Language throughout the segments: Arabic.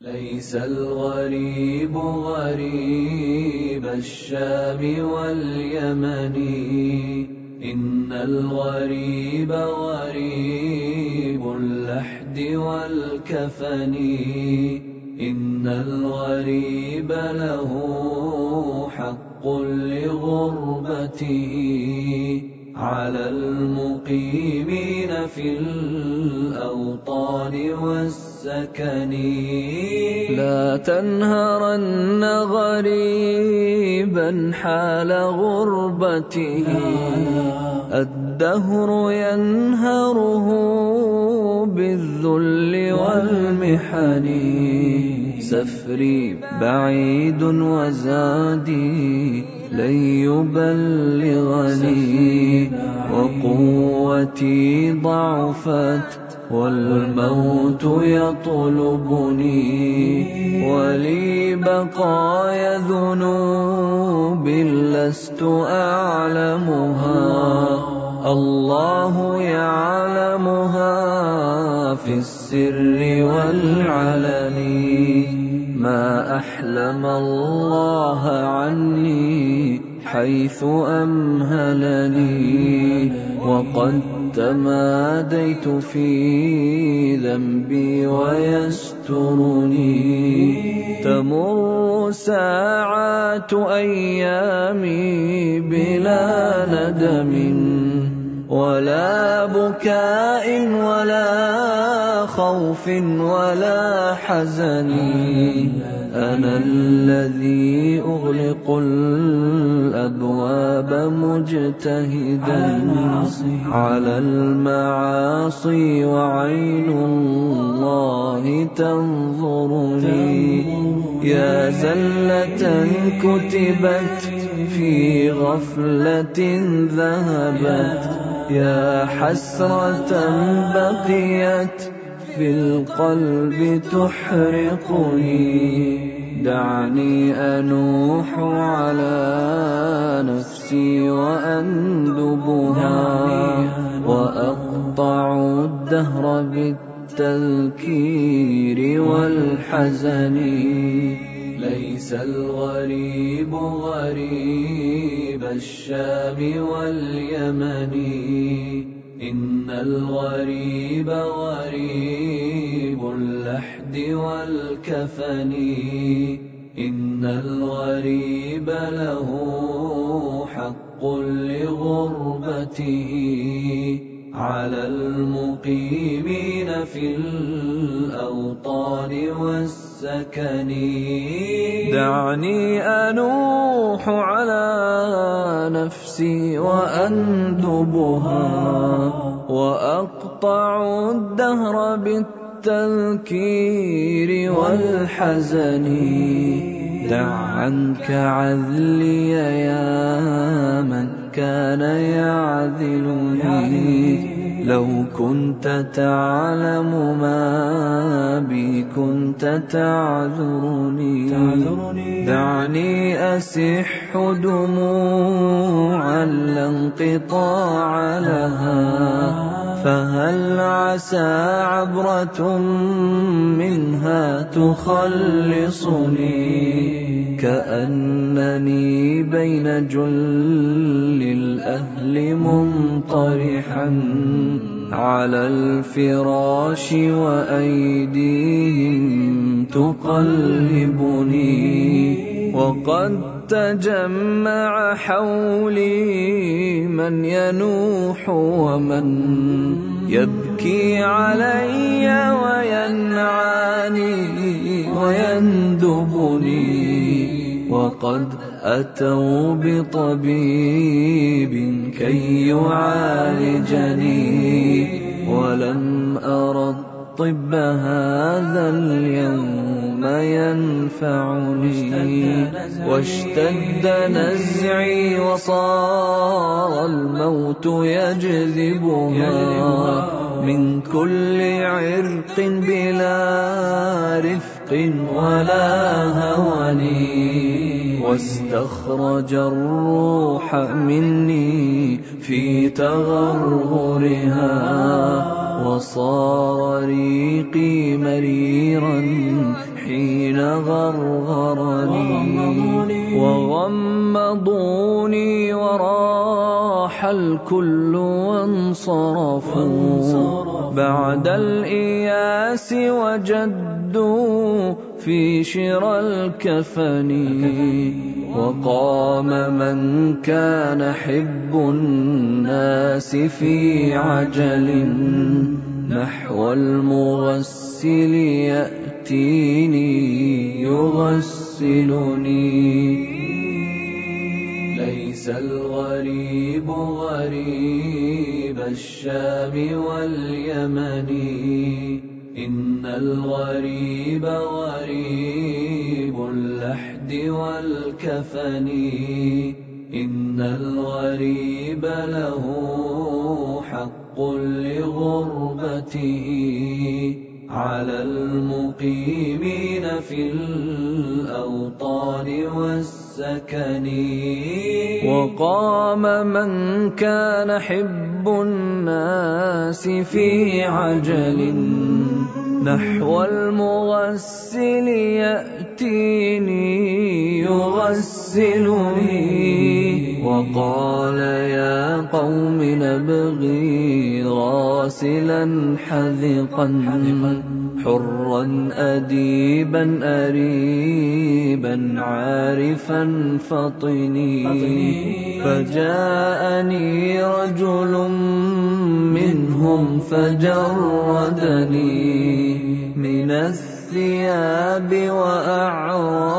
ليس الغريب غريب الشام واليمن. إن الغريب غريب اللحد والكفن. إن الغريب له حق لغربته على المقيمين في الأوطان والسكن لا تنهرن غريبا حال غربته الدهر ينهره بالذل والمحن. سفري بعيد وزادي لن يبلغني. وقوتي ضعفت والموت يطلبني ولي بقايا ذنوب لست أعلمها. الله يعلمها في السر والعلن. ما أحلم الله عني حيث أمهلني. وقد تماديت في ذنبي ويسترني. تمر ساعات أيامي بلا ندم. ولا بكاء ولا خوف ولا حزن. أنا الذي أغلق الأبواب مجتهدا على المعاصي وعين الله تنظرني. يا زلة كتبت في غفلة ذهبت. يا حسرة بقيت في القلب تحرقني. دعني أنوح على نفسي وأندبها وأقطع الدهر بالتذكير والحزن. ليس الغريب غريب الشام واليمن. إن الغريب غريب اللحد والكفن. إن الغريب له حق لغربته. على المقيمين في الأوطان والسكن. دعني أنوح على نفسي وأندبها وأقطع الدهر بالتذكير والحزن. دع عنك عذلي يا من كان يعذلني لو كنت تعلم ما بي كنت تعذرني. دعني أسح دموعا لا انقطاع لها. فهل عسى عبرة منها تخلصني؟ كأنني بين جل الأهل منطرحا على الفراش وأيديهم تقلبني. وقد تجمع حولي من ينوح ومن يبكي علي وينعاني ويندبني. وقد أتوا بطبيب كي يعالجني ولم أر الطب هذا اليوم. ينفعني. واشتد نزعي وصار الموت يجذبها. من كل عرق بلا رفق ولا هوني واستخرج الروح مني في تغرغرها. وصار ريقي مريرا حين غرغرني وغمضوني. وراح الكل وانصرفوا. بعد الإياس وجدوا في شرى الكفن. وقام من كان حب الناس في عجل. نحو المغسل يأتيني يغسلني. ليس الغريب غريب الشام واليمن. إن الغريب غريب اللحد والكفن. إن الغريب له حق لغربته على المقيمين في الأوطان والسكن. وقام من كان حب الناس في عجل نحو المغسل يأتيني يغسلني. وقال يا قوم نبغي غاسلا حذقا حرا أديبا أريبا عارفا فطني. فجاءني رجل منهم فجردني من الثياب وأعراني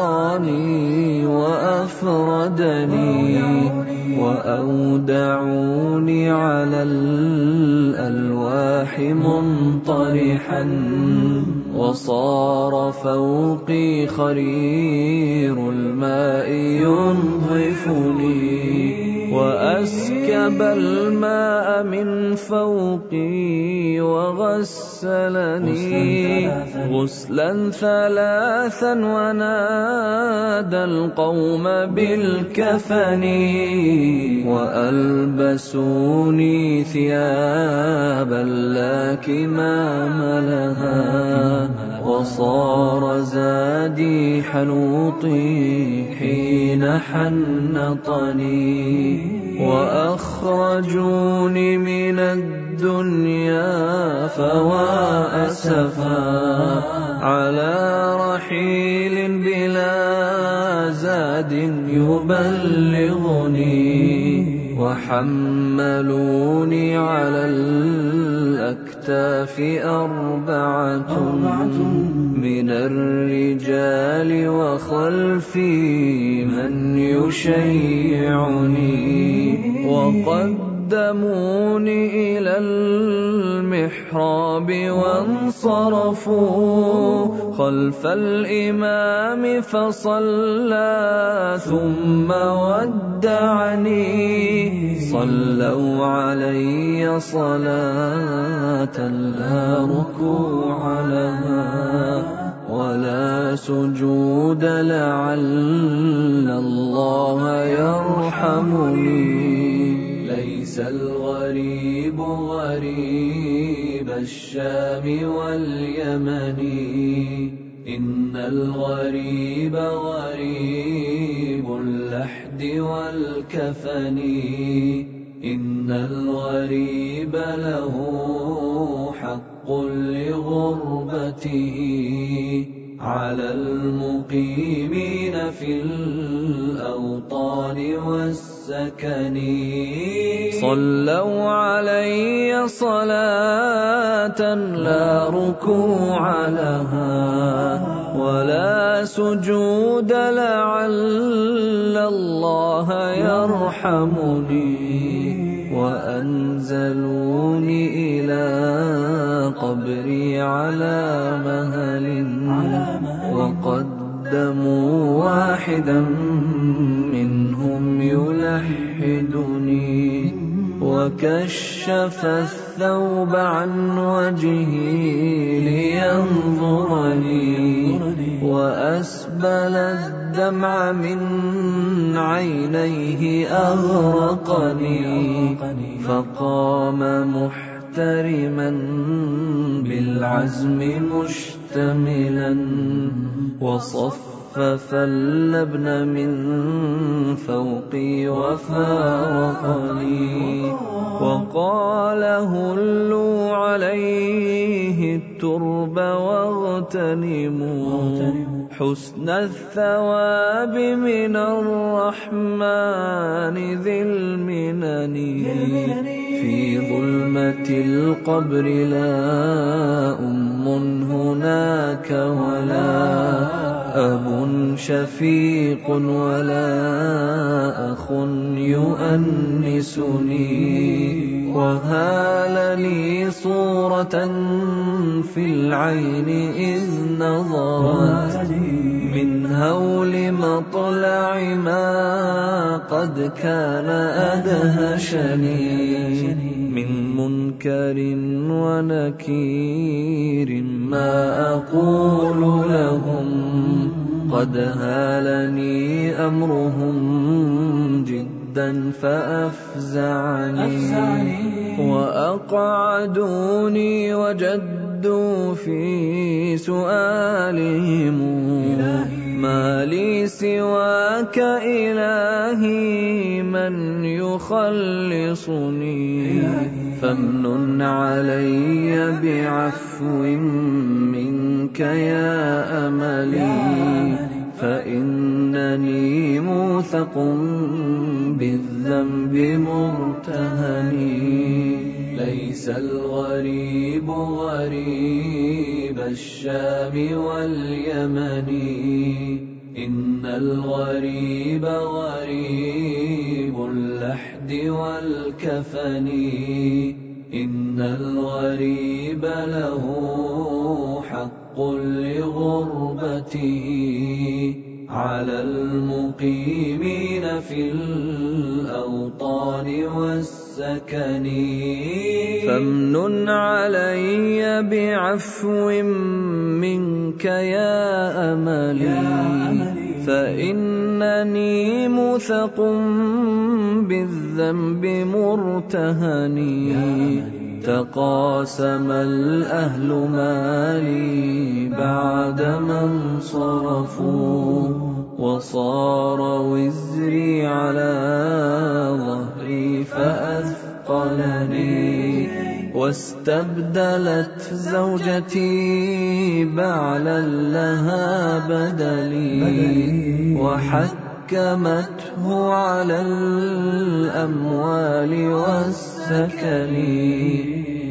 وأفردني. وأودعوني على الألواح منطرحا وصار فوقي خرير الماء ينظفني. وأسكب الماء من فوقي وغسلني غسلا ثلاثا ونادى القوم بالكفن وألبسوني ثيابا لا كمام لها وصار زادي حنوطي حين حنطني وأخرجوني من الدنيا فوا أسفا على رحيل بلا زاد يبلغني. وحملوني على الأكتاف أربعة من الرجال وخلفي من يشيعني وقدموني إلى المحراب وانصرفوا خلف الإمام فصلى ثم ودعني صلوا علي صلاة لا ركوع لها ولا سجود لعل الله يرحمني. ليس الغريب غريب الشام واليمن. إن الغريب غريب اللحد والكفن. إن الغريب له حق لغربته. على المقيمين في الأوطان والسكن. صلوا علي لا ركوع لها ولا سجود لعل الله يرحمني وأنزلوني إلى قبري على مهل وقدموا واحدا منهم يلحدني وكشف الثوب عن وجهي لينظرني وأسبل الدمع من عينيه أغرقني فقام محترما بالعزم مشتملا وصفف اللبن من فوقي وفارقني وقال هلوا عليه الترب واغتنموا. حسن الثواب من الرحمن ذي المنن. في ظلمة القبر لا أم شفيق ولا أخ يؤنسني. وهالني صورة في العين إذ نظرت. من هول مطلع ما قد كان أدهشني. من منكر ونكير ما أقول لهم. قد هالني أمرهم جدا فأفزعني وأقعدوني وجدوا في سؤالهم ما لي سواك إلهي من يخلصني فامنن علي بعفو منك يا أملي فإنني موثق بالذنب مرتهني ليس الغريب غريب الشام واليمن. إن الغريب غريب اللحد والكفن. إن الغريب له حق لغربته. على المقيمين في الأوطان والسكن فامنن علي بعفو منك يا أملي. فإنني مثق بالذنب مرتهني. تقاسم الأهل مالي بعد من صرفوا. وصار واستبدلت زوجتي بعلا لها بدلي وحكمته على الأموال والسكن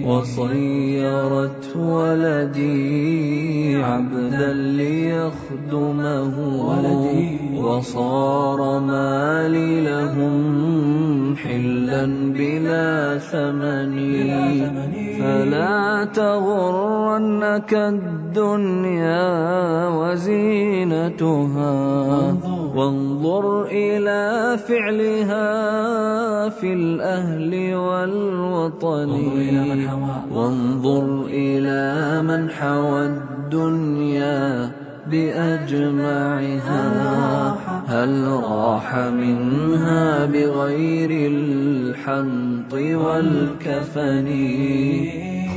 وصيرت ولدي عبدا ليخدمه وصار مالي لهم حلا بلا ثمن. فلا تغرنك الدنيا وزينتها. وانظر إلى فعلها في الأهل والوطن. وانظر إلى من حوى الدنيا بأجمعها. هل راح منها بغير الحنط والكفن؟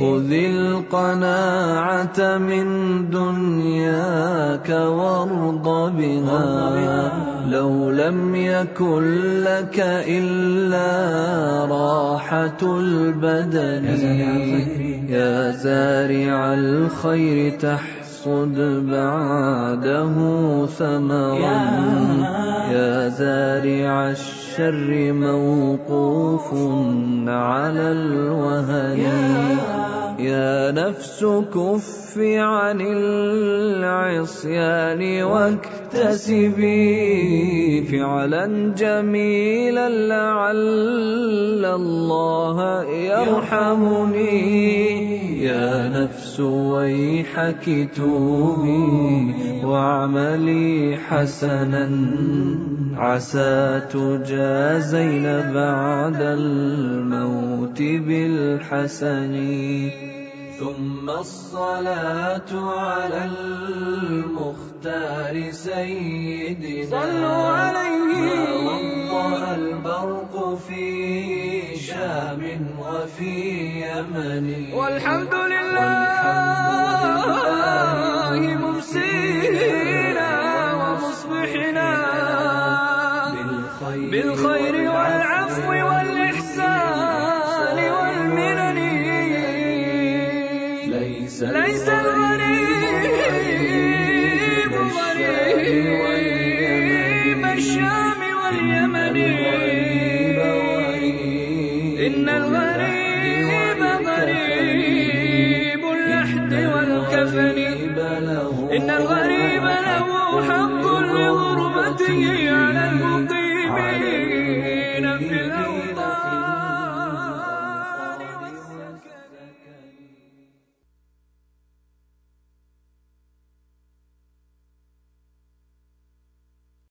خذ القناعة من دنياك وارض بها. لو لم يكن لك إلا راحة البدن. يا زارع الخير تحت تحصد بعده ثمرا. يا زارع الشر موقوف على الوهن. يا نفس كف عن العصيان واكتسبي فعلا جميلا لعل الله يرحمني. يا نفس ويحك توبي واعملي حسنا. عسى تجازين بعد الموت. بالحسن ثم الصلاة على المختار سيدنا صلوا عليه. وضأ البرق في شام وفي يمن. والحمد واليمن إن الغريب غريب اللحد والكفن. إن الغريب له حق لغربته على المقيمين في الأرض